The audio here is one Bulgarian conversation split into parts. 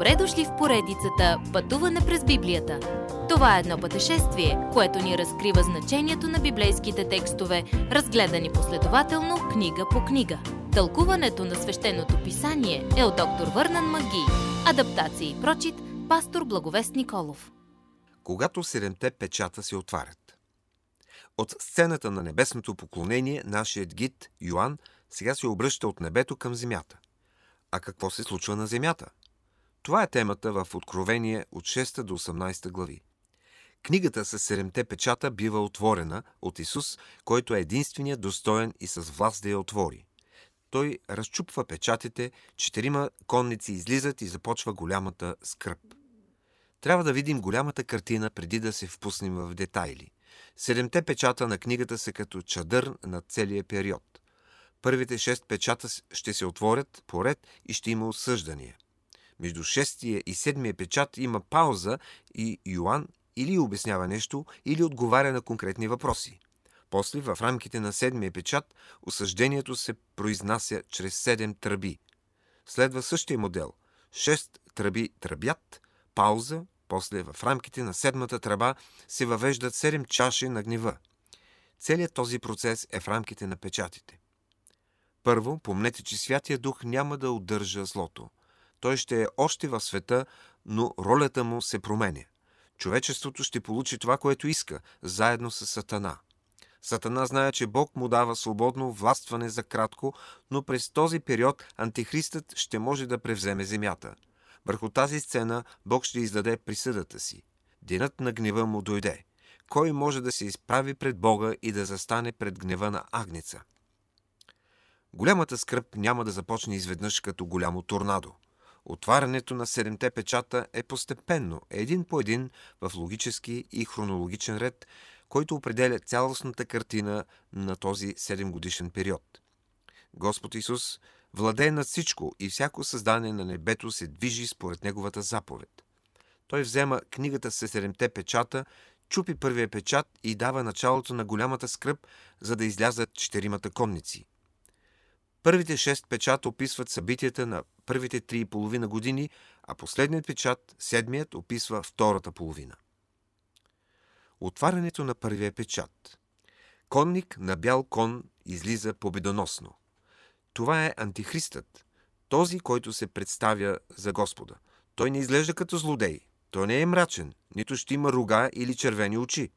Добре дошли в поредицата Пътуване през Библията. Това е едно пътешествие, което ни разкрива значението на библейските текстове, разгледани последователно книга по книга. Тълкуването на свещеното писание е от доктор Върнан Маги. Адаптация и прочит, пастор Благовест Николов. Когато седемте печата се отварят. От сцената на небесното поклонение, нашият гид Йоанн сега се обръща от небето към земята. А какво се случва на земята? Това е темата в Откровение от 6 до 18 глави. Книгата с седемте печата бива отворена от Исус, който е единственият достоен и с власт да я отвори. Той разчупва печатите, четирима конници излизат и започва голямата скръп. Трябва да видим голямата картина преди да се впуснем в детайли. Седемте печата на книгата са като чадър на целия период. Първите шест печата ще се отворят поред и ще има осъждания. Между шестия и седмия печат има пауза и Йоанн или обяснява нещо, или отговаря на конкретни въпроси. После, в рамките на седмия печат, осъждението се произнася чрез седем тръби. Следва същия модел. Шест тръби тръбят, пауза, после в рамките на седмата тръба се въвеждат седем чаши на гнева. Целият този процес е в рамките на печатите. Първо, помнете, че Святия Дух няма да удържа злото. Той ще е още в света, но ролята му се променя. Човечеството ще получи това, което иска, заедно с Сатана. Сатана знае, че Бог му дава свободно властване за кратко, но през този период антихристът ще може да превземе земята. Върху тази сцена Бог ще издаде присъдата си. Денът на гнева му дойде. Кой може да се изправи пред Бога и да застане пред гнева на Агница? Голямата скръп няма да започне изведнъж като голямо торнадо. Отварянето на седемте печата е постепенно, един по един, в логически и хронологичен ред, който определя цялостната картина на този 7 годишен период. Господ Исус владее над всичко и всяко създание на небето се движи според Неговата заповед. Той взема книгата с седемте печата, чупи първия печат и дава началото на голямата скръп, за да излязат четиримата конници. Първите шест печата описват събитията на първите три и половина години, а последният печат, седмият, описва втората половина. Отварянето на първия печат. Конник на бял кон излиза победоносно. Това е антихристът, този, който се представя за Господа. Той не изглежда като злодей. Той не е мрачен, нито ще има рога или червени очи.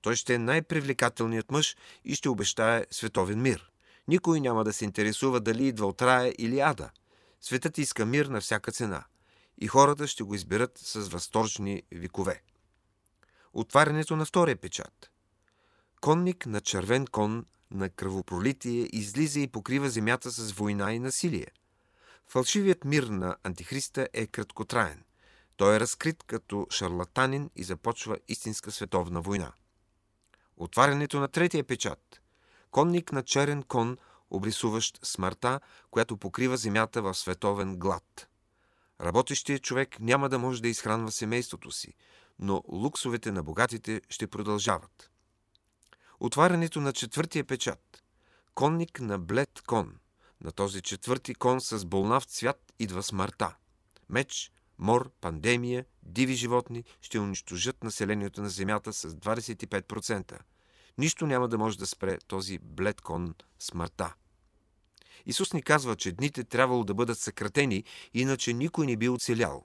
Той ще е най-привлекателният мъж и ще обещае световен мир – никой няма да се интересува дали идва от рая или ада. Светът иска мир на всяка цена. И хората ще го изберат с възторжни викове. Отварянето на втория печат. Конник на червен кон на кръвопролитие излиза и покрива земята с война и насилие. Фалшивият мир на Антихриста е краткотраен. Той е разкрит като шарлатанин и започва истинска световна война. Отварянето на третия печат – конник на черен кон, обрисуващ смъртта, която покрива земята в световен глад. Работещият човек няма да може да изхранва семейството си, но луксовете на богатите ще продължават. Отварянето на четвъртия печат. Конник на блед кон. На този четвърти кон с болнав цвят идва смъртта. Меч, мор, пандемия, диви животни ще унищожат населението на Земята с 25%. Нищо няма да може да спре този блед кон смъртта. Исус ни казва, че дните трябвало да бъдат съкратени, иначе никой не би оцелял.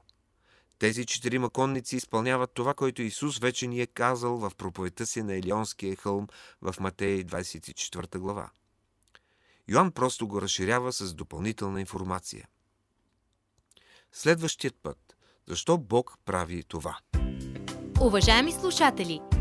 Тези четирима конници изпълняват това, което Исус вече ни е казал в проповедта си на Елионския хълм в Матей 24 глава. Йоанн просто го разширява с допълнителна информация. Следващият път. Защо Бог прави това? Уважаеми слушатели!